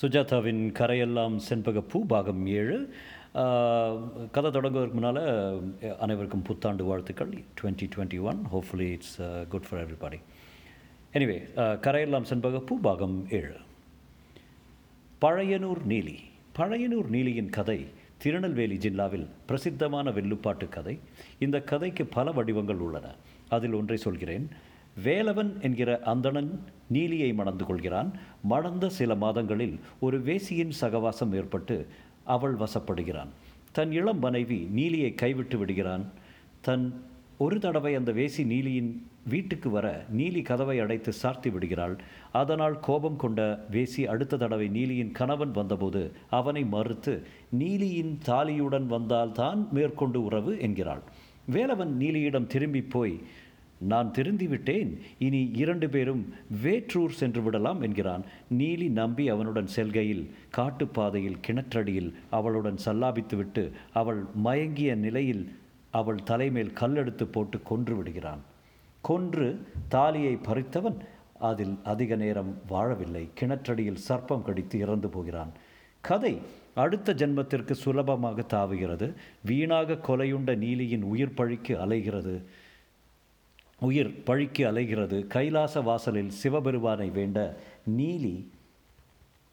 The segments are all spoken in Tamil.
சுஜாதாவின் கரையெல்லாம் செண்பகப்பூ பாகம் ஏழு. கதை தொடங்குவதற்கு முன்னால் அனைவருக்கும் புத்தாண்டு வாழ்த்துக்கள். Twenty twenty one hopefully it's good for everybody anyway கரையெல்லாம் செண்பகப்பூ பாகம் ஏழு. பழையனூர் நீலி. பழையனூர் நீலியின் கதை திருநெல்வேலி ஜில்லாவில் பிரசித்தமான வெள்ளுப்பாட்டு கதை. இந்த கதைக்கு பல வடிவங்கள் உள்ளன. அதில் ஒன்றை சொல்கிறேன். வேலவன் என்கிற அந்தணன் நீலியை மணந்து கொள்கிறான். மணந்த சில மாதங்களில் ஒரு வேசியின் சகவாசம் ஏற்பட்டு அவள் வசப்படுகிறான். தன் இளம் மனைவி நீலியை கைவிட்டு விடுகிறான். தன் ஒரு தடவை அந்த வேசி நீலியின் வீட்டுக்கு வர நீலி கதவை அடைத்து சார்த்தி விடுகிறாள். அதனால் கோபம் கொண்ட வேசி அடுத்த தடவை நீலியின் கணவன் வந்தபோது அவனை மறுத்து நீலியின் தாலியுடன் வந்தால்தான் மேற்கொண்டு உறவு என்கிறாள். வேலவன் நீலியிடம் திரும்பி போய் நான் திருந்திவிட்டேன். இனி இரண்டு பேரும் வேற்றூர் சென்று விடலாம் என்கிறான். நீலி நம்பி அவனுடன் செல்கையில் காட்டுப்பாதையில் கிணற்றடியில் அவளுடன் சல்லாபித்துவிட்டு அவள் மயங்கிய நிலையில் அவள் தலைமேல் கல்லெடுத்து போட்டு கொன்று விடுகிறான். கொன்று தாலியை பறித்தவன் அதில் அதிக நேரம் வாழவில்லை. கிணற்றடியில் சர்ப்பம் கடித்து இறந்து போகிறான். கதை அடுத்த ஜென்மத்திற்கு சுலபமாக தாவுகிறது. வீணாக கொலையுண்ட நீலியின் உயிர் பழிக்கு அலைகிறது. உயிர் பழிக்கு அலைகிறது. கைலாச வாசலில் சிவபெருமானை வேண்ட நீலி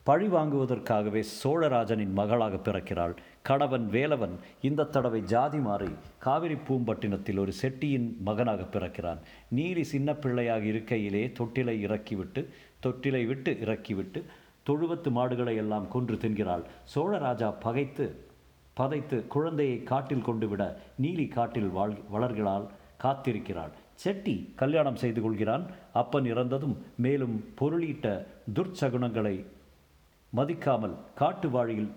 பழி வாங்குவதற்காகவே சோழராஜனின் மகளாக பிறக்கிறாள். கணவன் வேலவன் இந்த தடவை ஜாதி மாறி காவிரி பூம்பட்டினத்தில் ஒரு செட்டியின் மகனாக பிறக்கிறான். நீலி சின்ன பிள்ளையாக இருக்கையிலே தொட்டிலை இறக்கிவிட்டு தொட்டிலை விட்டு இறக்கிவிட்டு தொழுவத்து மாடுகளை எல்லாம் கொன்று தின்கிறாள். சோழராஜா பகைத்து பதைத்து குழந்தையை காட்டில் கொண்டு விட நீலி காட்டில் வாழ் வளர்கிறாள் காத்திருக்கிறாள். செட்டி கல்யாணம் செய்து கொள்கிறான். அப்பன் இறந்ததும் மேலும் பொருளீட்ட துர்ச்சகுணங்களை மதிக்காமல் காட்டு வாழியில்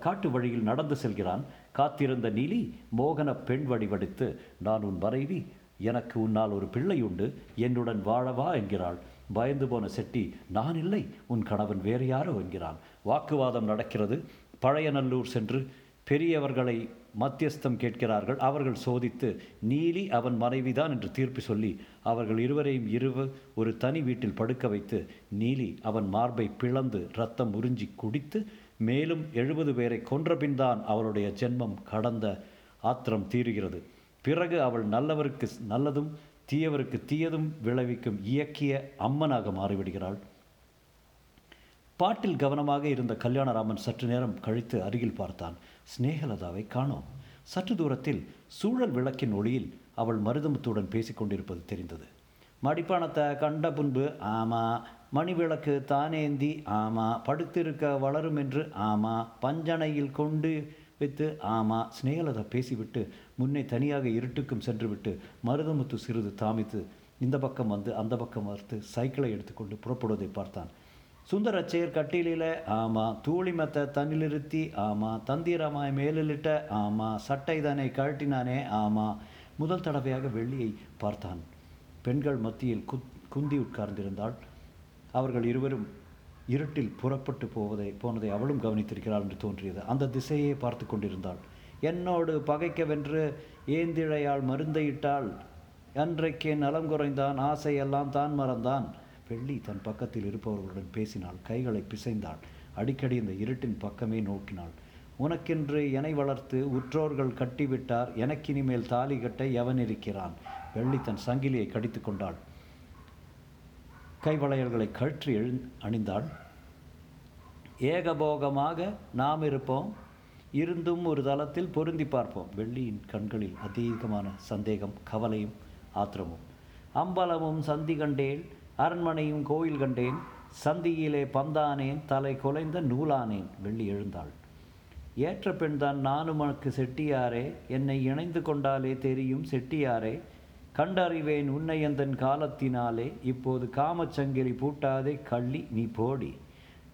காட்டு வழியில் நடந்து செல்கிறான். காத்திருந்த நீலி மோகன பெண் வடிவடுத்து நான் உன் மறைவி எனக்கு உன்னால் ஒரு பிள்ளை உண்டு என்னுடன் வாழவா என்கிறாள். பயந்து போன செட்டி நான் இல்லை உன் கணவன் வேறு யாரோ என்கிறான். வாக்குவாதம் நடக்கிறது. பழையநல்லூர் சென்று பெரியவர்களை மத்தியஸ்தம் கேட்கிறார்கள். அவர்கள் சோதித்து நீலி அவன் மனைவிதான் என்று தீர்ப்பு சொல்லி அவர்கள் இருவரையும் இருவ ஒரு தனி வீட்டில் படுக்க வைத்து நீலி அவன் மார்பை பிளந்து ரத்தம் உறிஞ்சி குடித்து மேலும் எழுபது பேரை கொன்றபின்தான் அவளுடைய ஜென்மம் கடந்த ஆத்திரம் தீருகிறது. பிறகு அவள் நல்லவருக்கு நல்லதும் தீயவருக்கு தீயதும் விளைவிக்கும் இயக்கிய அம்மனாக மாறிவிடுகிறாள். பாட்டில் கவனமாக இருந்த கல்யாணராமன் சற்று நேரம் கழித்து அருகில் பார்த்தான். சிநேகலதாவை காணோம். சற்று தூரத்தில் சூழல் விளக்கின் ஒளியில் அவள் மருதமுத்துடன் பேசிக்கொண்டிருப்பது தெரிந்தது. மடிப்பானத்தை கண்ட புன்பு ஆமா மணி விளக்கு தானேந்தி ஆமா படுத்திருக்க வளரும் என்று ஆமா பஞ்சனையில் கொண்டு வைத்து ஆமா சிநேகலதா பேசிவிட்டு முன்னே தனியாக இருட்டுக்கும் சென்றுவிட்டு மருதமுத்து சிறிது தாமித்து இந்த பக்கம் வந்து அந்த பக்கம் வந்து சைக்கிளை எடுத்துக்கொண்டு புறப்படுவதை பார்த்தான். சுந்தரச்சேர் கட்டிலில ஆமாம் தூளி மெத்த தண்ணிலிருத்தி ஆமாம் தந்திரமாய் மேலிலிட்ட ஆமாம் சட்டை தானே கழட்டினானே ஆமாம் முதல் தடவையாக வெள்ளியை பார்த்தான். பெண்கள் மத்தியில் குத் குந்தி உட்கார்ந்திருந்தாள். அவர்கள் இருவரும் இருட்டில் புறப்பட்டு போவதை போனதை அவளும் கவனித்திருக்கிறாள் என்று தோன்றியது. அந்த திசையே பார்த்து கொண்டிருந்தாள். என்னோடு பகைக்கவென்று ஏந்திழையால் மருந்தையிட்டாள் அன்றைக்கே நலம் குறைந்தான் ஆசையெல்லாம் தான் மறந்தான். வெள்ளி தன் பக்கத்தில் இருப்பவர்களுடன் பேசினாள். கைகளை பிசைந்தாள். அடிக்கடி இந்த இருட்டின் பக்கமே நோக்கினாள். உனக்கென்று எனை வளர்த்து உற்றோர்கள் கட்டிவிட்டார். எனக்கினிமேல் தாலி கட்ட எவன் இருக்கிறான்? வெள்ளி தன் சங்கிலியை கடித்து கொண்டாள். கைவளையல்களை கழற்றி எழு அணிந்தாள். ஏகபோகமாக நாம் இருப்போம். இருந்தும் ஒரு தளத்தில் பொருந்தி பார்ப்போம். வெள்ளியின் கண்களில் அதிகமான சந்தேகம் கவலையும் ஆத்திரமும். அம்பலமும் சந்தி கண்டேன் அரண்மனையும் கோயில் கண்டேன். சந்தியிலே பந்தானேன் தலை குலைந்த நூலானேன் வெள்ளி எழுந்தாள். ஏற்ற பெண்தான் நானும் உனக்கு செட்டியாரே என்னை இணைந்து கொண்டாலே தெரியும் செட்டியாரே. கண்டறிவேன் உன்னை எந்தன் காலத்தினாலே இப்போது காமச்சங்கிலி பூட்டாதே கள்ளி நீ போடி.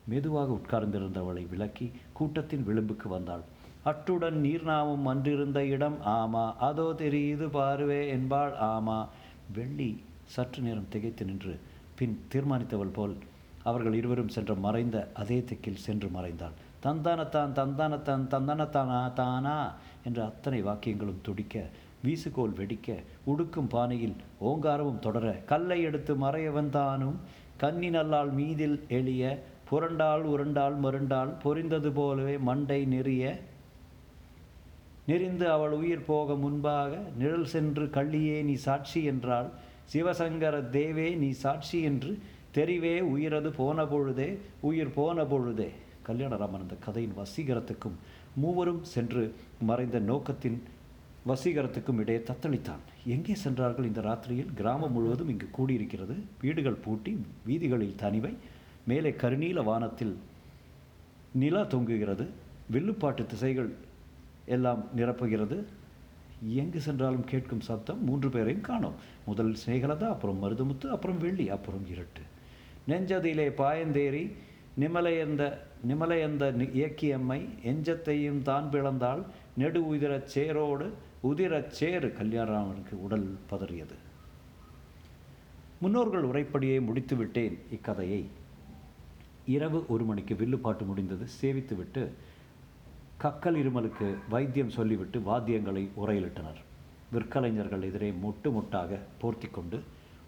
மெதுவாக உட்கார்ந்திருந்தவளை விலக்கி கூட்டத்தின் விளிம்புக்கு வந்தாள். அட்டுடன் நீர்நாமம் அன்றிருந்த இடம் ஆமா அதோ தெரியுது பாருவே என்பாள். ஆமா வெள்ளி சற்று நேரம் திகைத்து நின்று பின் தீர்மானித்தவள் போல் அவர்கள் இருவரும் சென்ற மறைந்த அதே திக்கில் சென்று மறைந்தாள். தந்தானத்தான் தந்தானத்தான் தந்தானத்தானா தானா என்ற அத்தனை வாக்கியங்களும் துடிக்க வீசுகோல் வெடிக்க உடுக்கும் பானையில் ஓங்காரமும் தொடர கல்லை எடுத்து மறையவன் தானும் கண்ணி நல்லால் மீதில் எளிய புரண்டாள் உருண்டால் மருண்டால் பொரிந்தது போலவே மண்டை நெறிய நெறிந்து அவள் உயிர் போக முன்பாக நிழல் சென்று கள்ளியே நீ சாட்சி என்றாள். சிவசங்கர தேவே நீ சாட்சி என்று தெரிவே உயிரது போன பொழுதே உயிர் போன பொழுதே. கல்யாணராமன் அந்த கதையின் வசீகரத்துக்கும் மூவரும் சென்று மறைந்த நோக்கத்தின் வசீகரத்துக்கும் இடையே தத்தளித்தான். எங்கே சென்றார்கள் இந்த ராத்திரியில்? கிராமம் முழுவதும் இங்கு கூடியிருக்கிறது. வீடுகள் பூட்டி வீதிகளில் தனிவை மேலே கருநீல வானத்தில் நிலா தொங்குகிறது. வில்லுப்பாட்டு திசைகள் எல்லாம் நிரப்புகிறது. எங்கு சென்றாலும் கேட்கும் சத்தம் மூன்று பேரையும் காணோம். முதல் சிநேகலதா அப்புறம் மருதமுத்து அப்புறம் வெள்ளி அப்புறம் இருட்டு. நெஞ்சதிலே பாயந்தேறி நிமலையந்த நிமலையந்த இயக்கியம்மை எஞ்சத்தையும் தான் பிளந்தால் நெடு உதிரச் சேரோடு உதிரச் சேறு கல்யாணராமனுக்கு உடல் பதறியது. முன்னோர்கள் உரைப்படியே முடித்து விட்டேன் இக்கதையை. இரவு ஒரு மணிக்கு வில்லுப்பாட்டு முடிந்தது. சேவித்துவிட்டு கக்கல் இருமலுக்கு வைத்தியம் சொல்லிவிட்டு வாத்தியங்களை உரையிலிட்டனர் விற்கலைஞர்கள் எதிரே முட்டு முட்டாக போர்த்தி கொண்டு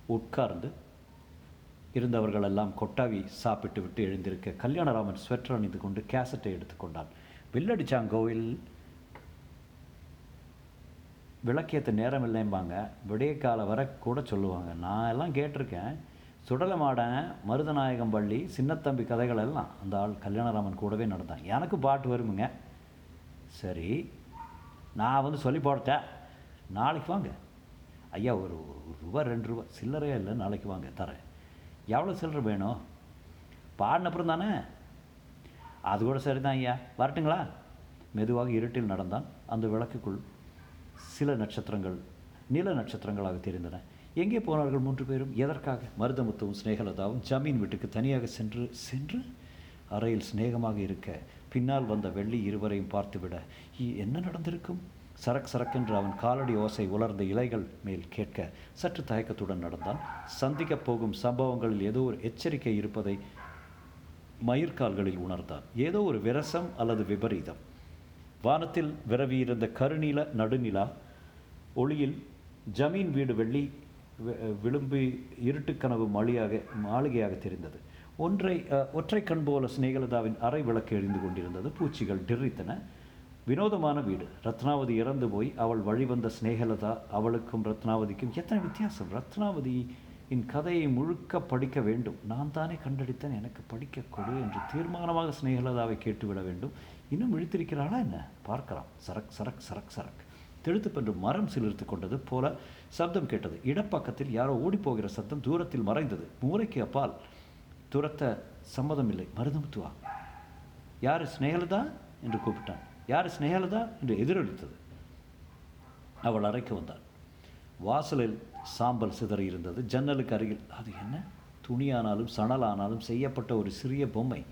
உட்கார்ந்து இருந்தவர்களெல்லாம் கொட்டாவி சாப்பிட்டு விட்டு எழுந்திருக்க கல்யாணராமன் ஸ்வெட்டர் அணிந்து கொண்டு கேசட்டை எடுத்துக்கொண்டான் வில்லடிச்சாங்கோவில் விளக்கியத்து நேரம் இல்லைம்பாங்க விடிய கால வர கூட சொல்லுவாங்க. நான் எல்லாம் கேட்டிருக்கேன். சுடலமாடன் மருதநாயகம் பள்ளி சின்னத்தம்பி கதைகள் எல்லாம் அந்த ஆள் கல்யாணராமன் கூடவே நடந்தான். எனக்கு பாட்டு வருமுங்க. சரி நான் வந்து சொல்லி போட்டேன். நாளைக்கு வாங்க. ஐயா ஒரு ஒரு ரூபா ரெண்டு ரூபா சில்லறையே இல்லை நாளைக்கு வாங்க தரேன். எவ்வளோ சில்லறை வேணும்? பாடின அப்புறம் தானே? அது கூட சரிதான் ஐயா. வரட்டுங்களா? மெதுவாக இருட்டில் நடந்தான். அந்த விளக்குக்குள் சில நட்சத்திரங்கள் நில நட்சத்திரங்களாக தெரிந்தன. எங்கே போனார்கள் மூன்று பேரும்? எதற்காக? மருதமுத்துவும் ஸ்னேகலதாவும் ஜமீன் வீட்டுக்கு தனியாக சென்று சென்று அறையில் சிநேகமாக இருக்க பின்னால் வந்த வெள்ளி இருவரையும் பார்த்துவிட "இ- என்ன நடந்திருக்கும்? சரக் சரக்கென்று அவன் காலடி ஓசை உலர்ந்த இலைகள் மேல் கேட்க சற்று தயக்கத்துடன் நடந்தான். சந்திக்கப் போகும் சம்பவங்களில் ஏதோ ஒரு எச்சரிக்கை இருப்பதை மயிர்கால்களில் உணர்ந்தான். ஏதோ ஒரு விரசம் அல்லது விபரீதம். வானத்தில் விரவியிருந்த கருநீல நடுநிலா ஒளியில் ஜமீன் வீடு வெள்ளி விளிம்பு இருட்டுக்கனவு மொழியாக மாளிகையாக தெரிந்தது. ஒன்றை ஒற்றை கண் போல ஸ்நேகலதாவின் அறை விளக்கு எரிந்து கொண்டிருந்தது. பூச்சிகள் டிர்ரித்தன. வினோதமான வீடு. ரத்னாவதி இறந்து போய் அவள் வழிவந்த ஸ்நேகலதா அவளுக்கும் ரத்னாவதிக்கும் எத்தனை வித்தியாசம். ரத்னாவதியின் கதையை முழுக்க படிக்க வேண்டும். நான் தானே கண்டடித்தேன். எனக்கு படிக்க கொடு என்று தீர்மானமாக சிநேகலதாவை கேட்டுவிட வேண்டும். இன்னும் இழுத்திருக்கிறாளா என்ன? பார்க்கலாம். சரக் சரக் சரக் சரக். திடுத்துப்பென்று மரம் சிலிர்த்து கொண்டது போல சப்தம் கேட்டது. இடப்பக்கத்தில் யாரோ ஓடிப்போகிற சத்தம் தூரத்தில் மறைந்தது. மூளைக்கு அப்பால். துரத்த சம்மதம் இல்லை மருதமுத்துவா யார் ஸ்னேகலதா என்று கூப்பிட்டான். யார் ஸ்னேகலதா என்று எதிரொலித்தது. அவள் அறைக்கு வந்தாள். வாசலில் சாம்பல் சிதறி இருந்தது. ஜன்னலுக்கு அருகில் அது என்ன? துணியானாலும் சணலானாலும் செய்யப்பட்ட ஒரு சிறிய பொம்மை.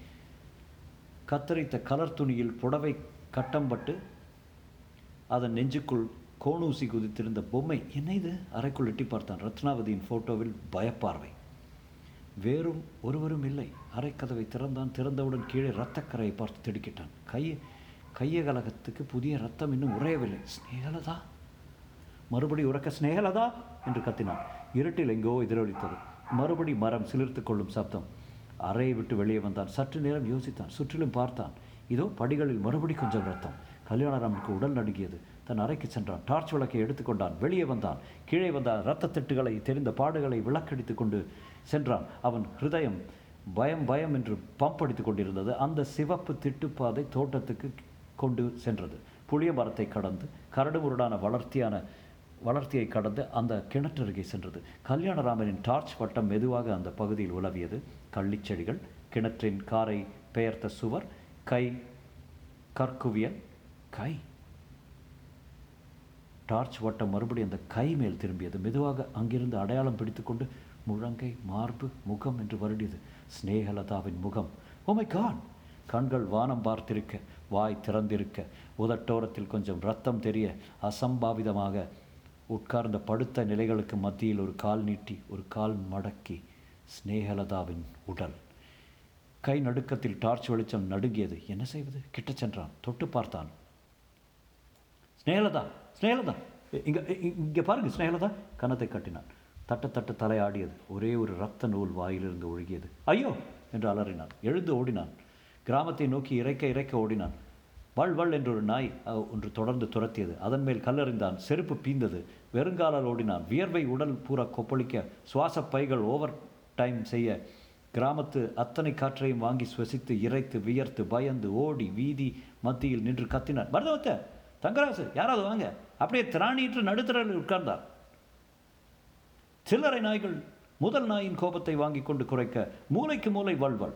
கத்தரித்த கலர் துணியில் புடவை கட்டம்பட்டு அதன் நெஞ்சுக்குள் கோணூசி குதித்திருந்த பொம்மை. என்ன இது? அறைக்குள் எட்டி பார்த்தான். ரத்னாவதியின் ஃபோட்டோவில் பயப்பார்வை. வேறும் ஒருவரும் இல்லை. அரைக்கதவை திறந்தான் திறந்தவுடன் கீழே இரத்தக்கரையை பார்த்து திடுக்கிட்டான். கை கையகலகத்துக்கு புதிய ரத்தம் இன்னும் உறையவில்லை. ஸ்னேகலதா? மறுபடி உறக்க ஸ்னேகலதா? என்று கத்தினான். இருட்டில் எங்கோ எதிரொலித்தது. மறுபடி மரம் சிலிர்த்து கொள்ளும் சப்தம். அறையை விட்டு வெளியே வந்தான். சற்று நேரம் யோசித்தான். சுற்றிலும் பார்த்தான். இதோ படிகளில் மறுபடி கொஞ்சம் ரத்தம் கல்யாணராமனுக்கு உடல் நடுங்கியது. தன் அறைக்கு சென்றான். டார்ச் விளக்கை எடுத்துக்கொண்டான் வெளியே வந்தான். கீழே வந்தான் இரத்த திட்டுகளை தெரிந்த பாடுகளை விளக்கடித்து கொண்டு சென்றான். அவன் ஹிருதயம் பயம் பயம் என்று பம்ப் அடித்துக் கொண்டிருந்தது. அந்த சிவப்பு திட்டுப்பாதை தோட்டத்துக்கு கொண்டு சென்றது. புளிய மரத்தை கடந்து கரடுமுரடான வளர்த்தியான வளர்த்தியை கடந்து அந்த கிணற்றருகே சென்றது. கல்யாணராமனின் டார்ச் வட்டம் மெதுவாக அந்த பகுதியில் உலவியது. கள்ளிச்செடிகள் கிணற்றின் காரை பெயர்த்த சுவர் கை கற்குவியல் கை. டார்ச் வட்டம் மறுபடியும் அந்த கை மேல் திரும்பியது. மெதுவாக அங்கிருந்து அடையாளம் பிடித்துக்கொண்டு முழங்கை மார்பு முகம் என்று வருடியது. ஸ்னேகலதாவின் முகம். Oh ஓமை கான் கண்கள் வானம் பார்த்திருக்க வாய் திறந்திருக்க உதட்டோரத்தில் கொஞ்சம் ரத்தம் தெரிய அசம்பாவிதமாக உட்கார்ந்த படுத்த நிலைகளுக்கு மத்தியில் ஒரு கால் நீட்டி ஒரு கால் மடக்கி ஸ்னேகலதாவின் உடல். கை நடுக்கத்தில் டார்ச் வெளிச்சம் நடுங்கியது. என்ன செய்வது? கிட்ட சென்றான். தொட்டு பார்த்தான். ஸ்னேகலதா ஸ்னேகலதா இங்கே இங்க இங்க பாருங்க ஸ்னேகலதா கன்னத்தை கட்டினான். தட்ட தட்ட தலையாடியது. ஒரே ஒரு ரத்த நூல் வாயிலிருந்து ஒழுகியது. ஐயோ! என்று அலறினான். எழுந்து ஓடினான். கிராமத்தை நோக்கி இறைக்க இறைக்க ஓடினான். வள் வள் என்று ஒரு நாய் ஒன்று தொடர்ந்து துரத்தியது. அதன் மேல் கல்லறிந்தான். செருப்பு பீந்தது. வெறுங்காலால் ஓடினான். வியர்வை உடல் பூரா கொப்பளிக்க சுவாச பைகள் ஓவர் டைம் செய்ய கிராமத்து அத்தனை காற்றையும் வாங்கி சுவசித்து இறைத்து வியர்த்து பயந்து ஓடி வீதி மத்தியில் நின்று கத்தினார் மருதவத்த தங்கராசு யாராவது வாங்க. அப்படியே திராணியிட்டு நடுத்தரில் உட்கார்ந்தார். சில்லறை நாய்கள் முதல் நாயின் கோபத்தை வாங்கி கொண்டு குறைக்க மூளைக்கு மூளை வள்வள்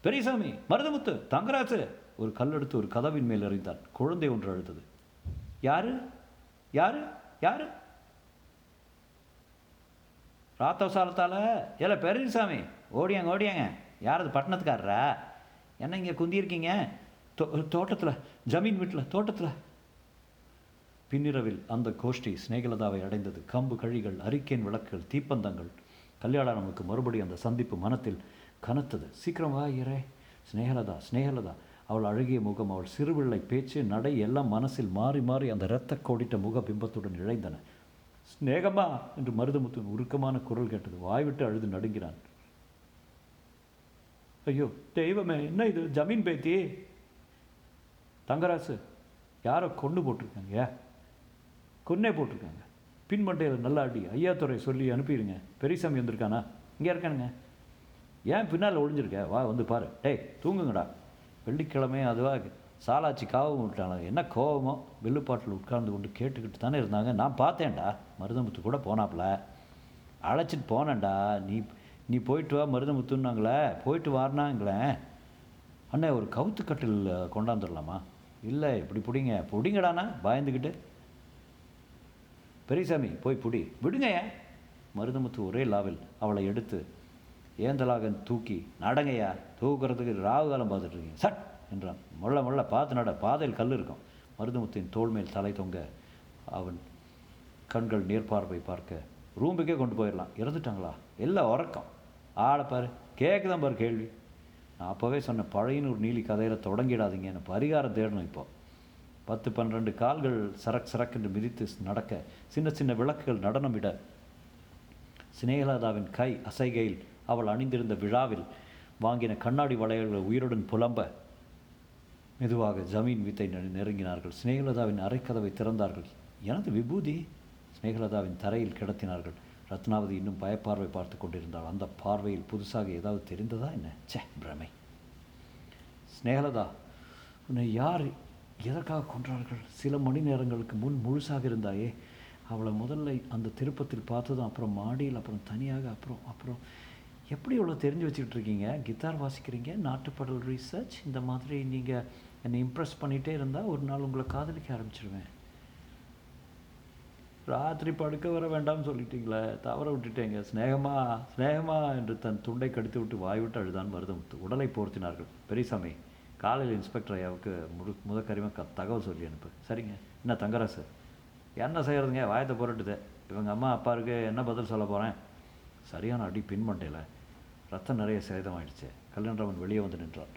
பெரியசாமி மருதமுத்து தங்கராசு. ஒரு கல்லெடுத்து ஒரு கதவின் மேல் எறிந்தான். குழந்தை ஒன்று அழுத்தது. யாரு? யாரு? யாரு? ராத்தவசாலத்தால்? ஏல பெரியசாமி ஓடியாங்க ஓடியாங்க. யாரது பட்டணத்துக்காரரா? என்ன இங்கே குந்தியிருக்கீங்க? தோ தோட்டத்தில் ஜமீன் வீட்டில் தோட்டத்தில். பின்னிரவில் அந்த கோஷ்டி சிநேகலதாவை அடைந்தது. கம்பு கழிகள் அரிக்கேன் விளக்குகள் தீப்பந்தங்கள். கல்யாணமுக்கு மறுபடி அந்த சந்திப்பு மனத்தில் கனத்தது. சீக்கிரம் வா இரே ஸ்நேகலதா ஸ்நேகலதா அவள் அழகிய முகம் அவள் சிறுபிள்ளை பேச்சு நடை எல்லாம் மனசில் மாறி மாறி அந்த இரத்த கோடிட்ட முக பிம்பத்துடன் இழைந்தன. ஸ்நேகமா என்று மருதமுத்து உருக்கமான குரல் கேட்டது. வாய்விட்டு அழுது நடுங்கிறான் ஐயோ தெய்வமே என்ன இது? ஜமீன் பேத்தி. தங்கராசு யாரோ கொண்டு போட்டிருக்காங்க? கொன்னே போட்டிருக்காங்க. பின்மண்டையில் நல்லா அடி. ஐயாத்துறை சொல்லி அனுப்பிடுங்க. பெரியசாமி வந்திருக்கானா? இங்கே இருக்கானுங்க. ஏன் பின்னால் ஒழிஞ்சிருக்க வா வந்து பாரு. டேய் தூங்குங்கடா. வெள்ளிக்கிழமை அதுவாக சாலாச்சி காவம் விட்டாங்க. என்ன கோபமோ வெள்ளுப்பாட்டில் உட்கார்ந்து கொண்டு கேட்டுக்கிட்டு தானே இருந்தாங்க. நான் பார்த்தேன்டா. மருதமுத்து கூட போனாப்புல. அழைச்சிட்டு போனேன்டா. நீ நீ போயிட்டு வா மருதமுத்துன்னாங்களே. போயிட்டு வாரினாங்களேன் அண்ணே ஒரு கவுத்துக்கட்டில் கொண்டாந்துடலாமா இல்லை இப்படி பிடிங்க. பிடிங்கடாண்ணா. பயந்துக்கிட்டு. பெரியசாமி போய் புடி. விடுங்க ஏன்? மருதமுத்து ஒரே லாவில் அவளை எடுத்து ஏந்தலாகன் தூக்கி நடங்கையா தூக்குறதுக்கு ராகு காலம் பார்த்துட்டு இருக்கீங்க சட்! என்றான். முள்ள முள்ள பார்த்து நட பாதையில் கல் இருக்கும். மருதமுத்தின் தோல் மேல் தலை தொங்க அவன் கண்கள் நேர்பார்வை பார்க்க ரூம்புக்கே கொண்டு போயிடலாம். இறந்துட்டாங்களா? எல்லாம் உறக்கம். ஆளை கேட்குதான் பாரு கேள்வி. நான் அப்போவே சொன்னேன் பழையனூர் நீலி கதையில் தொடங்கிடாதீங்க எனக்கு பரிகாரம் தேடணும் இப்போ. பத்து பன்னிரண்டு கால்கள் சரக் சரக்கென்று மிதித்து நடக்க சின்ன சின்ன விளக்குகள் நடனமிட. சினேகலாதாவின் கை அசைகையில் அவள் அணிந்திருந்த விழாவில் வாங்கின கண்ணாடி வளையல்கள் உயிருடன் புலம்ப மெதுவாக ஜமீன் வித்தை நெருங்கினார்கள். சினேகலதாவின் அரைக்கதவை திறந்தார்கள். எனது விபூதி? சினேகலதாவின் தரையில் கிடத்தினார்கள். ரத்னாவதி இன்னும் பயப்பார்வை பார்த்து கொண்டிருந்தாள். அந்த பார்வையில் புதுசாக ஏதாவது தெரிந்ததா என்ன? ச்சே பிரமை. ஸ்னேகலதா உன்னை யார் எதற்காக கொன்றார்கள்? சில மணி நேரங்களுக்கு முன் முழுசாக இருந்தாயே அவளை முதல்ல அந்த திருப்பத்தில் பார்த்ததும் அப்புறம் மாடியில் அப்புறம் தனியாக அப்புறம் அப்புறம். எப்படி இவ்வளோ தெரிஞ்சு வச்சுக்கிட்டு இருக்கீங்க? கித்தார் வாசிக்கிறீங்க? நாட்டுப்பாடல் ரீசர்ச் இந்த மாதிரி நீங்கள் என்னை இம்ப்ரெஸ் பண்ணிகிட்டே இருந்தால் ஒரு நாள் உங்களை காதலிக்க ஆரம்பிச்சிருவேன். ராத்திரி படுக்க வர வேண்டாம்னு சொல்லிட்டீங்களே தவற விட்டுட்டேங்க. ஸ்நேகமா ஸ்நேகமா என்று தன் துண்டை கடித்து விட்டு வாய்விட்டு அழுதான் வருதம் உடலை போர்த்தினார்கள். பெரியசாமி காலையில் இன்ஸ்பெக்டர் ஐயாவுக்கு முழு முதக்கரிமை க தகவல் சொல்லி அனுப்பு. சரிங்க? என்ன தங்கராசு என்ன செய்கிறதுங்க வாயத்தை புரட்டுது இவங்க அம்மா அப்பாருக்கு என்ன பதில் சொல்ல போகிறேன் சரியான அடி பின்மண்டையில் ரத்தம் நிறைய சேதம் ஆயிடுச்சு கல்யாணராமன் வெளியே வந்து நின்றான்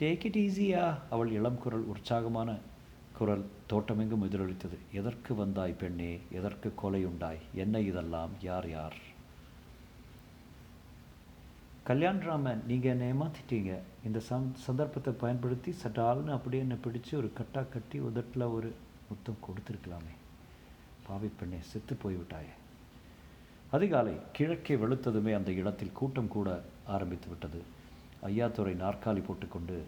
டேக் இட் ஈஸியா அவள் இளம் குரல் உற்சாகமான குரல் தோட்டமெங்கும் எதிரொலித்தது. எதற்கு வந்தாய் பெண்ணே? எதற்கு கொலை உண்டாய்? என்ன இதெல்லாம்? யார் யார்? கல்யாண் ராம நீங்கள் என்னை ஏமாத்திட்டீங்க. இந்த சந் சந்தர்ப்பத்தை பயன்படுத்தி சட்டால்னு அப்படியே என்னை பிடிச்சி ஒரு கட்டா கட்டி உதட்டில் ஒரு முத்தம் கொடுத்துருக்கலாமே. பாவி பெண்ணே செத்து போய்விட்டாயே. அதிகாலை கிழக்கே வெளுத்ததுமே அந்த இடத்தில் கூட்டம் கூட ஆரம்பித்து விட்டது. ஐயாத்துறை நாற்காலி போட்டுக்கொண்டு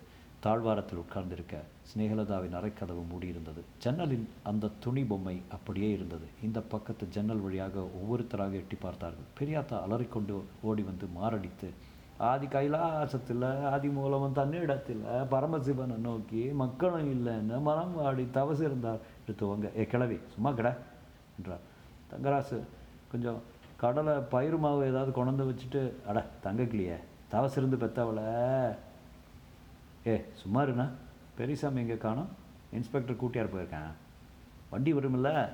தாழ்வாரத்தில் உட்கார்ந்திருக்க சிநேகலதாவின் அரைக்கதவு மூடியிருந்தது. ஜன்னலின் அந்த துணி பொம்மை அப்படியே இருந்தது. இந்த பக்கத்து ஜன்னல் வழியாக ஒவ்வொருத்தராக எட்டி பார்த்தார்கள். பெரியாத்தா அலறிக்கொண்டு ஓடி வந்து மாரடித்து ஆதி கைலாசத்தில் ஆதி மூலவன் தன்னிடத்தில் பரமசிவனை நோக்கி மக்களும் இல்லைன்னு மனம் வாடி தவசு இருந்தார் எடுத்துவங்க ஏ கிளவி சும்மா கிட என்றார். தங்கராசு கொஞ்சம் கடலை பயிறு மாவு ஏதாவது கொண்டு வச்சுட்டு அட தங்கக்கிளியே தவசிருந்து பெத்தவளை. ஏ சும்மா இருண்ணா. பெரியசாமி எங்கே காணும்? இன்ஸ்பெக்டர் கூட்டியார் போயிருக்கேன். வண்டி வருமில்ல?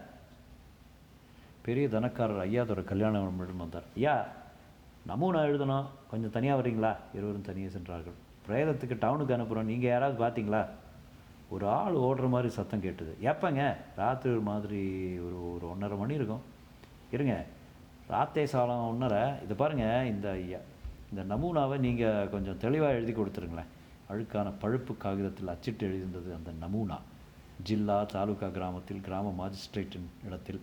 பெரிய தனக்காரர் ஐயாதோட கல்யாணம் வந்தார். ஐயா நமூனா எழுதணும் கொஞ்சம் தனியாக வரீங்களா இருவரும் தனியாக சென்றார்கள். பிரேதத்துக்கு டவுனுக்கு அனுப்புகிறோம் நீங்கள் யாராவது பார்த்தீங்களா ஒரு ஆள் ஓடுற மாதிரி சத்தம் கேட்டுது. எப்பங்க ராத்திரி ஒரு மாதிரி ஒரு ஒரு ஒன்றரை மணி இருக்கும். இருங்க. ராத்தே சாலம் ஒன்றரை இதை பாருங்கள் இந்த ஐயா- இந்த நமூனாவை நீங்கள் கொஞ்சம் தெளிவாக எழுதி கொடுத்துருங்களேன். அழுக்கான பழுப்பு காகிதத்தில் அச்சிட்டு எழுதியிருந்தது அந்த நமூனா. ஜில்லா தாலுகா கிராமத்தில் கிராம மாஜிஸ்ட்ரேட்டின் இடத்தில்.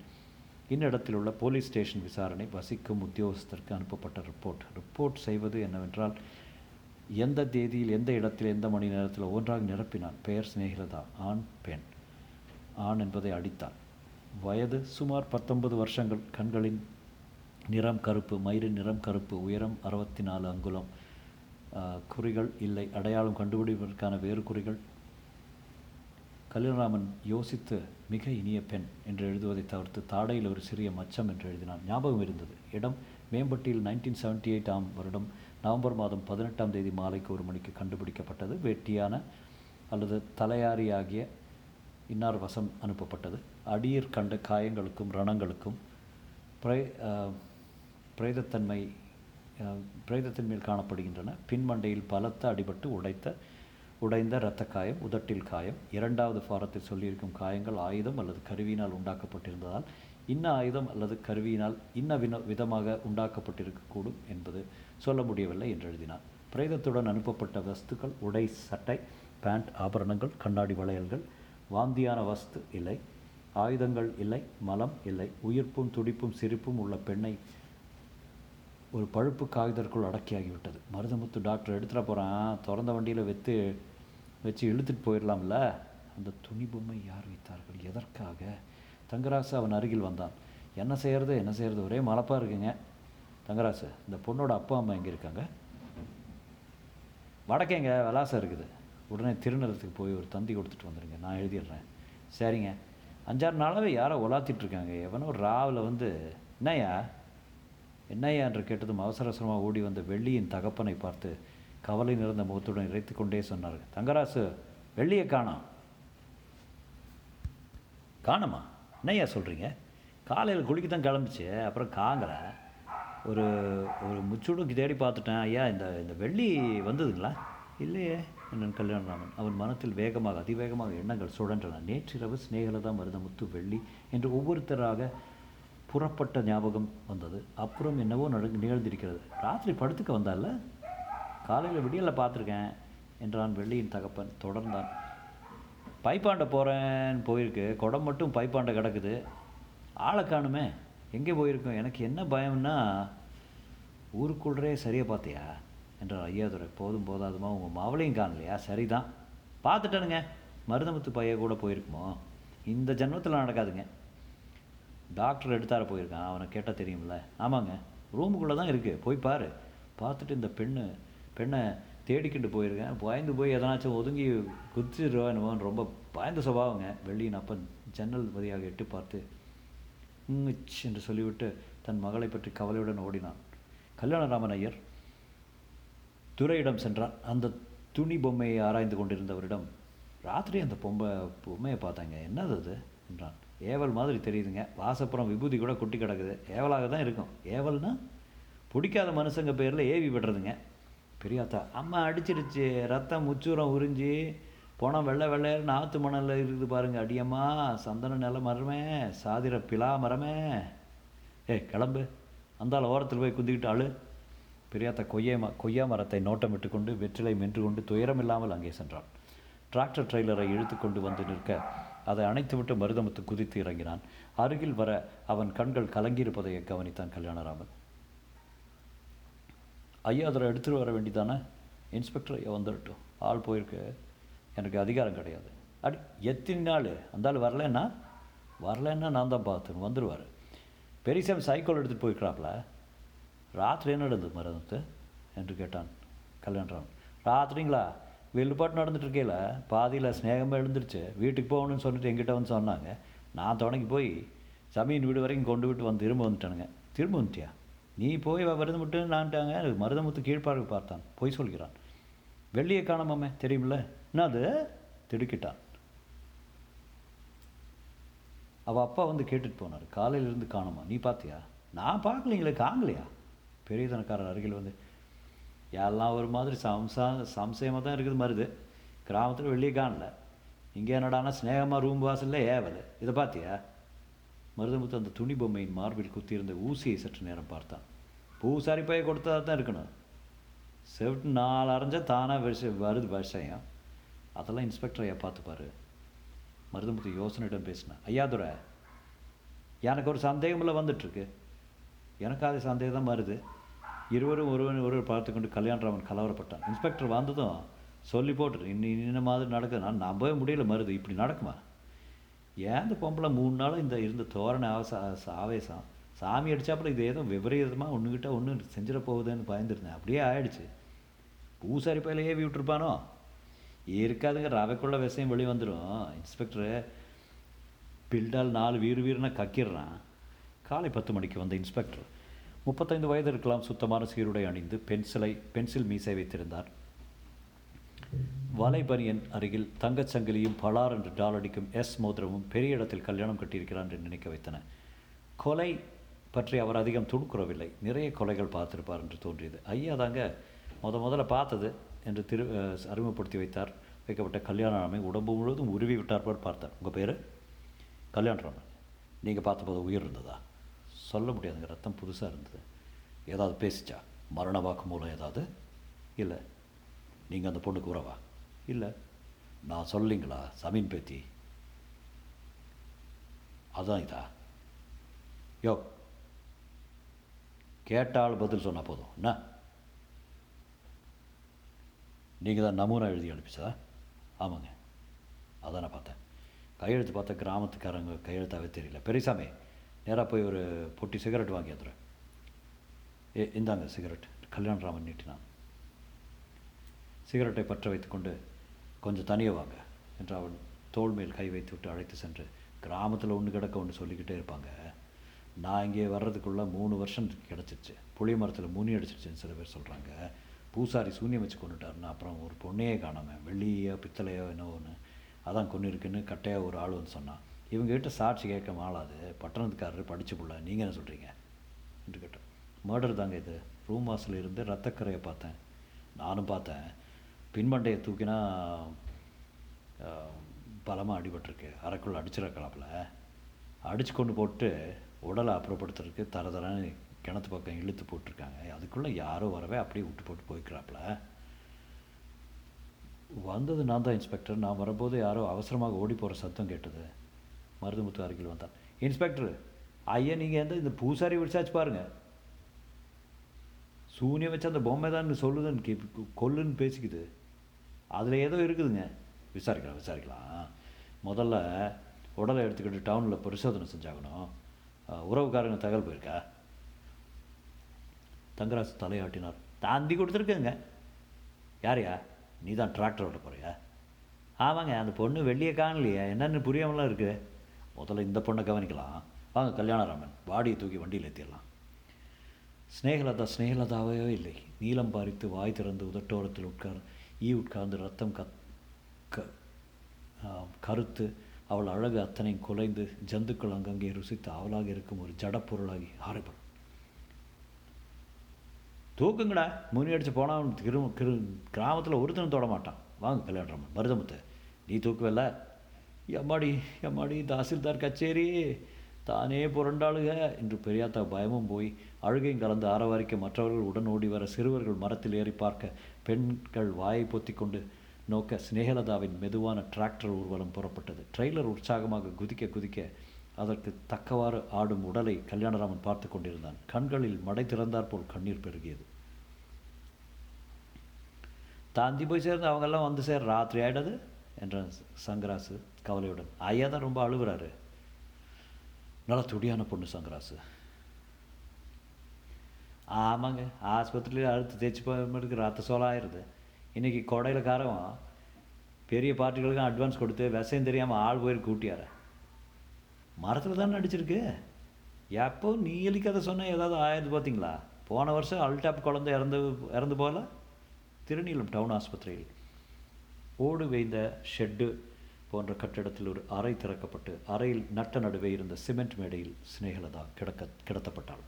இன்னிடத்தில் உள்ள போலீஸ் ஸ்டேஷன் விசாரணை வசிக்கும் உத்தியோகஸ்தருக்கு அனுப்பப்பட்ட ரிப்போர்ட் ரிப்போர்ட் செய்வது என்னவென்றால் எந்த தேதியில் எந்த இடத்தில் எந்த மணி நேரத்தில் ஒன்றாக நிரப்பினான். பெயர் சிநேகிரதா ஆண் பெண். ஆண் என்பதை அடித்தான். வயது சுமார் பத்தொன்பது வருஷங்கள். கண்களின் நிறம் கருப்பு மயிரின் நிறம் கருப்பு உயரம் அறுபத்தி நாலு அங்குலம். குறிகள் இல்லை. அடையாளம் கண்டுபிடிப்பதற்கான வேறு குறிகள். கல்யாணராமன் யோசித்து மிக இனிய பெண் என்று எழுதுவதை தவிர்த்து தாடையில் ஒரு சிறிய மச்சம் என்று எழுதினான். ஞாபகம் இருந்தது. இடம் மேம்பட்டியில் நைன்டீன் செவன்டி எயிட் ஆம் வருடம். நவம்பர் மாதம் பதினெட்டாம் தேதி மாலைக்கு ஒரு மணிக்கு கண்டுபிடிக்கப்பட்டது. வெட்டியான அல்லது தலையாரியாகிய இன்னார் வசம் அனுப்பப்பட்டது. அடியர் கண்ட காயங்களுக்கும் ரணங்களுக்கும் பிரே பிரேதத்தன்மை பிரேதத்தன்மையில் பிரேதத்தின் மேல் காணப்படுகின்றன. பின்மண்டையில் பலத்த அடிபட்டு உடைத்த உடைந்த இரத்த காயம் உதட்டில் காயம் இரண்டாவது ஃபாரத்தில் சொல்லியிருக்கும் காயங்கள் ஆயுதம் அல்லது கருவியினால் உண்டாக்கப்பட்டிருந்ததால் இன்ன ஆயுதம் அல்லது கருவியினால் இன்ன வின விதமாக உண்டாக்கப்பட்டிருக்கக்கூடும் என்பது சொல்ல முடியவில்லை என்று எழுதினார். பிரேதத்துடன் அனுப்பப்பட்ட வஸ்துக்கள் உடை சட்டை பேண்ட் ஆபரணங்கள் கண்ணாடி வளையல்கள் வாந்தியான வஸ்து இல்லை ஆயுதங்கள் இல்லை மலம் இல்லை உயிர்ப்பும் துடிப்பும் சிரிப்பும் உள்ள பெண்ணை ஒரு பழுப்பு காகிதற்குள் அடக்கியாகிவிட்டது. மருதமுத்து டாக்டர் எடுத்துகிட்டு போகிறான் திறந்த வண்டியில் வெத்து வச்சு இழுத்துட்டு போயிடலாம்ல? அந்த துணி பொம்மை யார் வைத்தார்கள்? எதற்காக? தங்கராசு அவன் அருகில் வந்தான். என்ன செய்கிறது என்ன செய்கிறது ஒரே மலப்பாக இருக்குங்க. தங்கராசு இந்த பொண்ணோட அப்பா அம்மா எங்கே இருக்காங்க? வடக்கேங்க விலாசம் இருக்குது. உடனே திருநலத்துக்கு போய் ஒரு தந்தி கொடுத்துட்டு வந்துடுங்க நான் எழுதிடுறேன். சரிங்க. அஞ்சாறு நாளாகவே யாரோ உலாத்திட்டு இருக்காங்க. எவனோ ராவில் வந்து என்னய்யா? என்னய்யா என்று கேட்டதும் அவசர அவசரமாக ஓடி வந்த வெள்ளியின் தகப்பனை பார்த்து கவலை நிறைந்த முகத்துடன் இறைத்து கொண்டே சொன்னார் தங்கராசு வெள்ளியை காணோம் காணுமா? என்னையா சொல்கிறீங்க காலையில் குளிக்க தான் கிளம்பிச்சு அப்புறம் காங்கிற. ஒரு ஒரு முச்சுடுக்கு தேடி பார்த்துட்டேன் ஐயா இந்த இந்த வெள்ளி வந்ததுங்களா? இல்லையே என்னன் கல்யாணராமன். அவன் மனத்தில் வேகமாக அதிவேகமாக எண்ணங்கள் சுழன்றன. நேற்றிரவு சிநேகலதா மருதமுத்து வெள்ளி என்று ஒவ்வொருத்தராக புறப்பட்ட ஞாபகம் வந்தது. அப்புறம் என்னவோ நட நிகழ்ந்திருக்கிறது. ராத்திரி படுத்துக்க வந்தால காலையில் விடியலில் பார்த்துருக்கேன் என்றான் வெள்ளியின் தகப்பன். தொடர்ந்தான். பைப்பாண்ட போகிறேன்னு போயிருக்கு. குடம் மட்டும் பைப்பாண்ட கிடக்குது. ஆளை காணுமே. எங்கே போயிருக்கோம்? எனக்கு என்ன பயம்னா ஊருக்குள்ளே சரியாக பார்த்தியா? என்றார் ஐயாதுரை. போதும் போதாதுமா உங்கள் மாவளையும் காணலையா? சரிதான். பார்த்துட்டேனுங்க. மருதமுத்து பையன் கூட போயிருக்குமோ? இந்த ஜென்மத்தில் நடக்காதுங்க. டாக்டர் எடுத்தார போயிருக்கான். அவனை கேட்டால் தெரியும்ல. ஆமாங்க. ரூமுக்குள்ளே தான் இருக்குது போய் பாரு. பார்த்துட்டு இந்த பெண்ணு பெண்ணை தேடிக்கிட்டு போயிருக்கேன். பயந்து போய் எதனாச்சும் ஒதுங்கி குதிச்சிருவானுவோன்னு ரொம்ப பயந்த சுபாவங்க. வெள்ளியின் அப்பன் ஜன்னல் வழியாக எட்டு பார்த்து உம்மிச் என்று சொல்லிவிட்டு தன் மகளை பற்றி கவலையுடன் ஓடினான். கல்யாணராமன் ஐயர் துறையிடம் சென்றான் அந்த துணி பொம்மையை ஆராய்ந்து கொண்டிருந்தவரிடம் ராத்திரி அந்த பொம்மை பொம்மையை பார்த்தாங்க. என்னது அது? என்றான். ஏவல் மாதிரி தெரியுதுங்க. வாசப்புறம் விபூதி கூட கொட்டி கிடக்குது. ஏவலாக தான் இருக்கும். ஏவல்னா பிடிக்காத மனுஷங்க பேரில் ஏவி விடுறதுங்க. பெரியாத்தா அம்மா அடிச்சிருச்சு. ரத்தம் முச்சூரம் உறிஞ்சி போனால் வெள்ளை வெள்ளையர்னு ஆற்று மணலில் இருக்குது பாருங்க. அடியம்மா சந்தன நில மரமே சாதிர பிலா மரமே. ஏ கிளம்பு. அந்தால ஓரத்தில் போய் குந்திக்கிட்டு அழு. பெரியாத்தா கொய்யா ம கொய்யா மரத்தை நோட்டமிட்டு கொண்டு வெற்றிலை மென்று கொண்டு துயரமில்லாமல் அங்கே சென்றான். டிராக்டர் ட்ரெய்லரை இழுத்து கொண்டு வந்து நிற்க அதை அணைத்துவிட்டு மருதமுத்து குதித்து இறங்கினான். அருகில் வர அவன் கண்கள் கலங்கியிருப்பதை கவனித்தான் கல்யாணராமன். ஐயா அதில் எடுத்துகிட்டு வர வேண்டியதானே? இன்ஸ்பெக்டர் ஐயா வந்துடட்டும். ஆள் போயிருக்கு. எனக்கு அதிகாரம் கிடையாது. அடி எத்தனை நாள்? அந்த ஆள் வரலன்னா? வரலன்னா நான் தான் பார்த்துன்னு வந்துடுவார் பெரியசாமி சைக்கிள் எடுத்துகிட்டு போயிருக்கிறாப்புல. ராத்திரி என்ன நடந்தது மருதத்து என்று கேட்டான் கல்யாணராமன். ராத்திரிங்களா? வெள்ளுப்பாட்டு நடந்துட்டு பாதியில் ஸ்நேகமாக எழுந்துருச்சு. வீட்டுக்கு போகணும்னு சொல்லிட்டு எங்கிட்ட வந்து சொன்னாங்க. நான் துணைக்கு போய் சமீன் வீடு வரைக்கும் கொண்டு விட்டு வந்து திரும்ப வந்துட்டானுங்க. திரும்ப வந்துட்டியா? நீ போய் மருதம் நான்ட்டாங்க. மருதமுத்து கீழ்ப்பார்வை பார்த்தான். பொய் சொல்கிறான். வெள்ளியை காணமாமே தெரியுமில்ல? என்ன அது? திடுக்கிட்டான். அவள் அப்பா வந்து கேட்டுட்டு போனார். காலையிலேருந்து காணுமா? நீ பார்த்தியா? நான் பார்க்கலீங்களே காங்கலையா பெரியதனக்காரர் அருகில் வந்து எல்லாம் ஒரு மாதிரி சம்சா சம்சயமாக தான் இருக்குது மருது. கிராமத்தில் வெளியே காணல. இங்கே என்னடானா ஸ்னேகமாக ரூம் வாசல்ல ஏவலை. இதை பார்த்தியா? மருதமுத்து அந்த துணி பொம்மையின் மார்பில் குத்தியிருந்த ஊசியை சற்று நேரம் பார்த்தான். பூசாரி பைய கொடுத்தா தான் இருக்கணும். செவிட்டு நாலு அரைஞ்சா தானாக விஷயம் வருது விஷயம். அதெல்லாம் இன்ஸ்பெக்டர் ஐயா பார்த்துப்பார் மருதமுத்து யோசனையிடம் பேசினேன் ஐயா துரை எனக்கு ஒரு சந்தேகமில்ல வந்துட்டுருக்கு. எனக்கு அது சந்தேகம் தான் வருது. இருவரும் ஒருவன் ஒருவர் பார்த்து கொண்டு கல்யாணராமன் கலவரப்பட்டான். இன்ஸ்பெக்டர் வந்ததும் சொல்லி போட்டுரு. இன்னும் இந்த மாதிரி நடக்குது? நான் நம்பவே முடியல மருது. இப்படி நடக்குமா? ஏன் இந்த பொம்பளை மூணு நாளும் இந்த இருந்த தோரணை ஆவச ஆவேசம். சாமி அடித்தாப்புல இது ஏதோ விபரீதமாக ஒன்றுகிட்ட ஒன்று செஞ்சிட போகுதுன்னு பயந்துருந்தேன். அப்படியே ஆயிடுச்சு. பூசாரி பையில ஏவி விட்டுருப்பானோ? இருக்காதுங்க ரவைக்குள்ள விஷயம் வெளியே வந்துடும் இன்ஸ்பெக்டரு பில்டால் நாலு வீர் வீர்னா கக்கிடுறான். காலை பத்து மணிக்கு வந்த இன்ஸ்பெக்டர் முப்பத்தைந்து வயது இருக்கலாம் சுத்தமான சீருடை அணிந்து பென்சிலை பென்சில் மீசை வைத்திருந்தார். வலைபனியன் அருகில் தங்கச் சங்கிலியும் பலார் என்று டால் அடிக்கும் எஸ் மோதிரமும் பெரிய இடத்தில் கல்யாணம் கட்டியிருக்கிறான் என்று நினைக்க வைத்தன. கொலை பற்றி அவர் அதிகம் துணுக்குறவில்லை நிறைய கொலைகள் பார்த்துருப்பார் என்று தோன்றியது. ஐயா தாங்க முத முதல்ல பார்த்தது என்று திரு அறிமுகப்படுத்தி வைத்தார். வைக்கப்பட்ட கல்யாணராமை உடம்பு முழுவதும் உருவி விட்டார் போல் பார்த்தார். உங்கள் பேர்? கல்யாணராமன் நீங்கள் பார்த்தபோது உயிர் இருந்ததா? சொல்ல முடியாதுங்க. ரத்தம் புதுசாக இருந்தது. ஏதாவது பேசிச்சா? மரண வாக்கு மூலம் ஏதாவது? இல்லை. நீங்கள் அந்த பொண்ணுக்கு உறவா? இல்லை. நான் சொல்லிங்களா சமீன் பேத்தி. அதான் இதா. யோ கேட்டால் பதில் சொன்னால் போதும். என்ன? நீங்கள் தான் நமூனா எழுதி அனுப்பிச்சதா? ஆமாங்க. அதான் நான் பார்த்தேன். கையெழுத்து பார்த்தா கிராமத்துக்காரங்க கையெழுத்தாவே தெரியல. பெரியசாமி நேராக போய் ஒரு பொட்டி சிகரெட் வாங்கி வந்துடுறேன் ஏ இந்தாங்க சிகரெட். கல்யாணராமன் நீட்டினான். சிகரெட்டை பற்ற வைத்துக்கொண்டு கொஞ்சம் தனியாக வாங்க என்று அவன் தோள் மேல் கை வைத்து விட்டு அழைத்து சென்று கிராமத்தில் ஒன்று கிடக்க ஒன்று சொல்லிக்கிட்டே இருப்பாங்க. நான் இங்கே வர்றதுக்குள்ளே மூணு வருஷம் கிடச்சிருச்சு. புளிய மரத்தில் முனி அடிச்சிருச்சுன்னு சில பேர் சொல்கிறாங்க பூசாரி சூன்யம் வச்சு கொண்டுட்டாருன்னு அப்புறம் ஒரு பொண்ணையே காணாமல் வெள்ளியோ பித்தளையோ என்னவோ ஒன்று அதான் கொண்டு இருக்குன்னு கட்டையாக ஒரு ஆள் வந்து சொன்னான் இவங்ககிட்ட சாட்சி கேட்க மாளாது. பட்டணத்துக்காரர் படிச்சு புள்ள. நீங்கள் என்ன சொல்கிறீங்க என்று கேட்டேன் மர்டர் தாங்க இது. ரூம் வாசலில் இருந்து ரத்தக்கரையை பார்த்தேன். நானும் பார்த்தேன். பின்மண்டையை தூக்கினா பலமாக அடிபட்டிருக்கு. அரைக்குள்ள அடிச்சிருக்கலாப்புல அடித்து கொண்டு போட்டு உடலை அப்புறப்படுத்துறதுக்கு தர கிணத்து பக்கம் இழுத்து போட்டிருக்காங்க. அதுக்குள்ளே யாரோ வரவே அப்படியே விட்டு போட்டு போய்க்கிறாப்புல. வந்தது நான் தான் இன்ஸ்பெக்டர். நான் வரும்போது யாரோ அவசரமாக ஓடி போகிற சத்தம் கேட்டது. மருதுமுத்து அருகில் வந்தான். இன்ஸ்பெக்டர் ஐயா நீங்கள் எந்த இந்த பூசாரி விசாரிச்சு பாருங்கள் சூனியம் வச்சு அந்த பொம்மை தான் சொல்லுதுன்னு கே கொல்லுன்னு பேசிக்குது. அதில் ஏதோ இருக்குதுங்க. விசாரிக்கலாம் விசாரிக்கலாம். முதல்ல உடலை எடுத்துக்கிட்டு டவுனில் பரிசோதனை செஞ்சாகணும். உறவுக்காரங்க தகவல் போயிருக்கா? தங்கராசு தலையாட்டினார். தாந்தி கொடுத்துருக்கேங்க. யாரையா? நீ தான் டிராக்டர் ஓட்ட போறியா? ஆமாங்க அந்த பொண்ணு வெளியே காணலையே. என்னென்னு புரியாமலாம் இருக்குது முதல்ல இந்த பொண்ணை கவனிக்கலாம். வாங்க கல்யாணராமன். பாடியை தூக்கி வண்டியில் ஏற்றிடலாம் ஸ்னேகலதா ஸ்னேகலதாவே இல்லை. நீளம் பாரித்து வாய் திறந்து உதட்டோரத்தில் உட்கார் ஈ உட்கார்ந்து ரத்தம் கத் க கருத்து அவள் அழகு அத்தனையும் குலைந்து ஜந்துக்கள் அங்கங்கே ருசித்து அவளாக இருக்கும் ஒரு ஜடப்பொருளாகி ஆரைப்படும் தூக்குங்கடா. முனி அடிச்சு போனால் திரு கிரு கிராமத்தில் ஒருத்தனும் தொட மாட்டான். வாங்க கல்யாணம் மருதமுத்து நீ தூக்குவல்ல? எம்மாடி எம்மாடி தாசில்தார் கச்சேரி தானே புரண்டாளுக என்று பெரியாத்தா பயமும் போய் அழுகையும் கலந்து ஆரவாரிக்க மற்றவர்கள் உடன் ஓடி வர சிறுவர்கள் மரத்தில் ஏறி பார்க்க பெண்கள் வாயை பொத்தி கொண்டு நோக்க சினேகலதாவின் மெதுவான டிராக்டர் ஊர்வலம் புறப்பட்டது. ட்ரெய்லர் உற்சாகமாக குதிக்க குதிக்க அதற்கு தக்கவாறு ஆடும் உடலை கல்யாணராமன் பார்த்து கொண்டிருந்தான். கண்களில் மடை திறந்தாற்போல் கண்ணீர் பெருகியது. தாந்தி போய் சேர்ந்து அவங்கெல்லாம் வந்து சேர் ராத்திரி ஆயிடாது? என்றான் சங்கராசு கவலையுடன். ஐயா தான் ரொம்ப அழுகுறாரு. நல்லா துடியான பொண்ணு சங்கராசு. ஆமாங்க ஆஸ்பத்திரியில் அழுத்து தேய்ச்சி போயிருக்கு ரத்த சோளம் ஆயிடுது இன்றைக்கி கொடையிலக்காரன் பெரிய பார்ட்டிகளுக்கும் அட்வான்ஸ் கொடுத்து விஷயம் தெரியாமல் ஆள் போயிருக்கு கூட்டியார மரத்தில் தானே நடிச்சிருக்கு. எப்போ நீ எலிக்கதை சொன்ன ஏதாவது ஆயிடுது பார்த்தீங்களா போன வருஷம் அல்டாப் குழந்தை இறந்து இறந்து போகல திருநீலம் டவுன் ஆஸ்பத்திரியில் ஓடு வேய்ந்த ஷெட்டு போன்ற கட்டிடத்தில் ஒரு அறை திறக்கப்பட்டு அறையில் நட்ட நடுவே இருந்த சிமெண்ட் மேடையில் சினேகலதா கிடக்க கிடத்தப்பட்டாள்.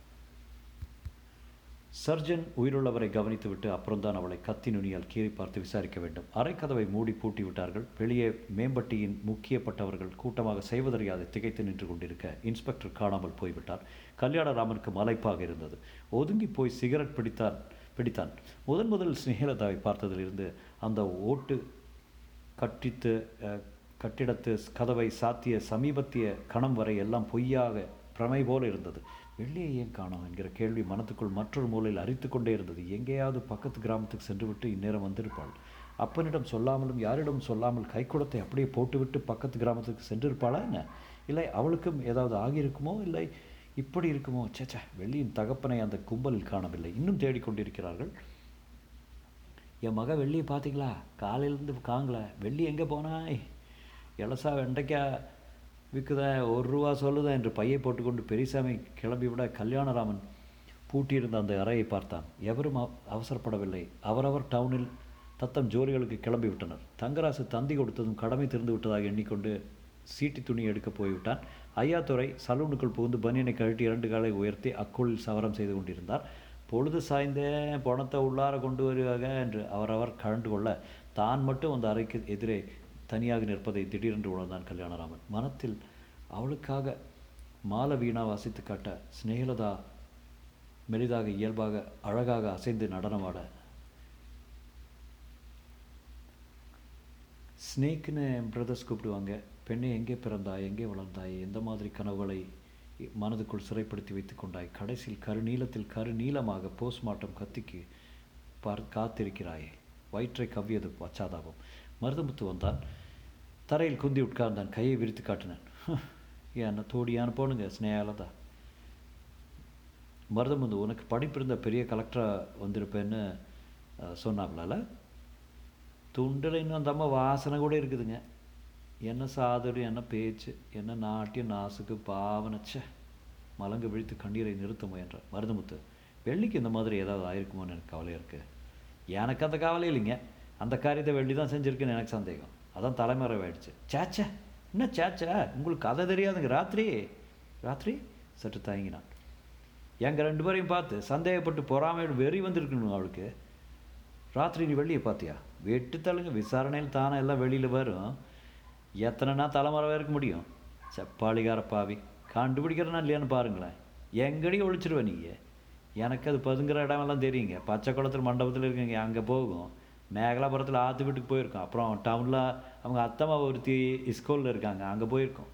சர்ஜன் உயிருள்ளவரை கவனித்துவிட்டு அப்புறம்தான் அவளை கத்தி நுனியால் கீறி பார்த்து விசாரிக்க வேண்டும். அரைக்கதவை மூடி பூட்டி விட்டார்கள் வெளியே மேம்பட்டியின் முக்கியப்பட்டவர்கள் கூட்டமாக செய்வதறியாது திகைத்து நின்று கொண்டிருக்க இன்ஸ்பெக்டர் காணாமல் போய்விட்டார். கல்யாணராமனுக்கு மலைப்பாக இருந்தது. ஒதுங்கி போய் சிகரெட் பிடித்தான் பிடித்தான். முதன் முதல் ஸ்னேகலதாவை பார்த்ததிலிருந்து அந்த ஓட்டு கட்டித்து கட்டிடத்து கதவை சாத்திய சமீபத்திய கணம் வரை எல்லாம் பொய்யாக பிரமை போல இருந்தது. வெள்ளியை ஏன் காணோம் என்கிற கேள்வி மனத்துக்குள் மற்றொரு மூலையில் அரித்து கொண்டே இருந்தது. எங்கேயாவது பக்கத்து கிராமத்துக்கு சென்றுவிட்டு இந்நேரம் வந்திருப்பாள். அப்பனிடம் சொல்லாமலும் யாரிடம் சொல்லாமல் கைக்குடத்தை அப்படியே போட்டுவிட்டு பக்கத்து கிராமத்துக்கு சென்றிருப்பாளா என்ன? இல்லை அவளுக்கும் ஏதாவது ஆகியிருக்குமோ? இல்லை இப்படி இருக்குமோ? சேச்சா வெள்ளியின் தகப்பனை அந்த கும்பலில் காணவில்லை. இன்னும் தேடிக்கொண்டிருக்கிறார்கள் என் மக வெள்ளியை பார்த்தீங்களா? காலையிலேருந்து காங்கல. வெள்ளி எங்கே போனாய்? எலசா வெண்டைக்காய் விற்குதேன் ஒரு ரூபா சொல்லுதேன் என்று பையை போட்டுக்கொண்டு பெரியசாமி கிளம்பிவிட கல்யாணராமன் பூட்டியிருந்த அந்த அறையை பார்த்தான். எவரும் அவசரப்படவில்லை. அவரவர் டவுனில் தத்தம் ஜோலிகளுக்கு கிளம்பி விட்டனர் தங்கராசு தந்தி கொடுத்ததும் கடமை திறந்து விட்டதாக எண்ணிக்கொண்டு சீட்டி துணி எடுக்க போய்விட்டான். ஐயாத்துறை சலூனுக்குள் புகுந்து பனியனை கழட்டி இரண்டு காலை உயர்த்தி அக்குளில் சவரம் செய்து கொண்டிருந்தார். பொழுது சாய்ந்தே பணத்தை உள்ளார கொண்டு வருவாங்க என்று அவரவர் கழண்டு கொள்ள தான் மட்டும் அந்த அறைக்கு எதிரே தனியாக நிற்பதை திடீரென்று உணர்ந்தான் கல்யாணராமன். மனத்தில் அவளுக்காக மால வீணா வாசித்து காட்ட சிநேகலதா மெலிதாக இயல்பாக அழகாக அசைந்து நடனமாட. ஸ்னேக்னு பிரதர்ஸ் கூப்பிடுவாங்க. பெண்ணை எங்கே பிறந்தாய்? எங்கே வளர்ந்தாய்? எந்த மாதிரி கனவுகளை மனதுக்குள் சிறைப்படுத்தி வைத்துக் கொண்டாய்? கடைசியில் கருநீளத்தில் கருநீளமாக போஸ்ட்மார்ட்டம் கத்திக்கு பார் காத்திருக்கிறாயே. வயிற்றை கவ்வியது பச்சாதாபம். மருதமுத்து வந்தான். தரையில் குந்தி உட்கார்ந்தான் கையை விரித்து காட்டினான். என்ன தோடியான போனுங்க ஸ்னேகாலதா மருதமுந்து உனக்கு படிப்பிருந்த பெரிய கலெக்டராக வந்திருப்பேன்னு சொன்னாங்களால துண்டில் இன்னும் அந்த அம்மா வாசனை கூட இருக்குதுங்க. என்ன சாதுரியம் என்ன பேச்சு என்ன நாட்டியம் நாசுக்கு பாவனச்ச மலங்கு விழித்து கண்ணீரை நிறுத்த முயன்றார் மருதமுத்து வெள்ளிக்கு இந்த மாதிரி ஏதாவது ஆயிருக்குமோன்னு எனக்கு கவலையாக இருக்குது எனக்கு அந்த கவலை இல்லைங்க. அந்த காரியத்தை வெள்ளி தான் செஞ்சுருக்குன்னு எனக்கு சந்தேகம். அதான் தலைமறைவாயிடுச்சு. சேச்சே என்ன சேச்சே உங்களுக்கு கதை தெரியாதுங்க. ராத்திரி ராத்திரி? சற்று தயங்கினான். எங்கள் ரெண்டு பேரையும் பார்த்து சந்தேகப்பட்டு பொறாமையோடு வெறி வந்திருக்கணும் அவளுக்கு. ராத்திரி நீ வெளியே பார்த்தியா? வெட்டு விசாரணையில் தானே எல்லாம் வெளியில் வரும். எத்தனைனா தலைமறைவாக இருக்க முடியும்? செப்பாளிகார பாவி. கண்டுபிடிக்கிறனா இல்லையான்னு பாருங்களேன். எங்கடி ஒழிச்சிருவேன் நீங்கள் எனக்கு அது பதுங்குற இடமெல்லாம் தெரியுங்க. பச்சை குளத்தில் மண்டபத்தில் இருக்குங்க. அங்கே போகும். மேகலாபுரத்தில் ஆற்று வீட்டுக்கு போயிருக்கோம். அப்புறம் டவுனில் அவங்க அத்தம்மா ஒருத்தி ஸ்கூலில் இருக்காங்க. அங்கே போயிருக்கோம்.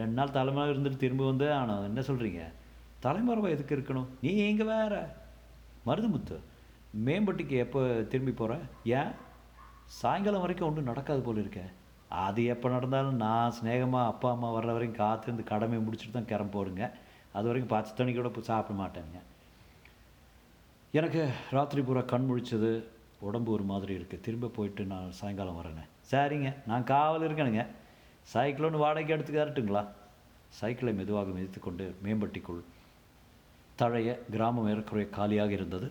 ரெண்டு நாள் தலைமுறை இருந்துட்டு திரும்ப வந்து ஆனால் என்ன சொல்கிறீங்க தலைமறைவா எதுக்கு இருக்கணும்? நீ எங்கே வேற. மருதுமுத்து மேம்பட்டிக்கு எப்போ திரும்பி போகிற ஏன்? சாயங்காலம் வரைக்கும் ஒன்றும் நடக்காது போல இருக்கேன் அது எப்போ நடந்தாலும் நான் சிநேகமாக அப்பா அம்மா வர்ற வரைக்கும் காத்திருந்து கடமை முடிச்சுட்டு தான் கிளம்ப போகிறேங்க அது வரைக்கும் பச்சை தண்ணி கூட போய் சாப்பிட மாட்டேங்க. எனக்கு ராத்திரி பூரா கண் முழிச்சது உடம்பு ஒரு மாதிரி இருக்குது திரும்ப போயிட்டு நான் சாயங்காலம் வரேனே. சரிங்க நான் காவல் இருக்கேனுங்க சைக்கிள் ஒன்று வாடகைக்கு எடுத்துக்காருட்டுங்களா சைக்கிளை மெதுவாக மிதித்து கொண்டு மேம்பட்டிக்குள் தழைய கிராமம் ஏறக்குறைய காலியாக இருந்தது.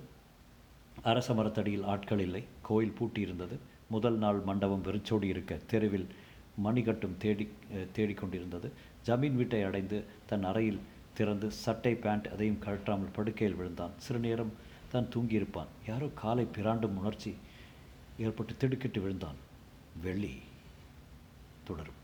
அரச மரத்தடியில் ஆட்கள் இல்லை. கோயில் பூட்டி இருந்தது முதல் நாள் மண்டபம் வெறிச்சோடி இருக்க தெருவில் மணிகட்டும் தேடி தேடிக்கொண்டிருந்தது. ஜமீன் வீட்டை அடைந்து தன் அறையில் திறந்து சட்டை பேண்ட் அதையும் கழற்றாமல் படுக்கையில் விழுந்தான். சிறு நேரம் தான் தூங்கியிருப்பான். யாரோ காலை பிராண்டும் உணர்ச்சி ஏற்பட்டு திடுக்கிட்டு விழுந்தான். வெள்ளி தொடரும்.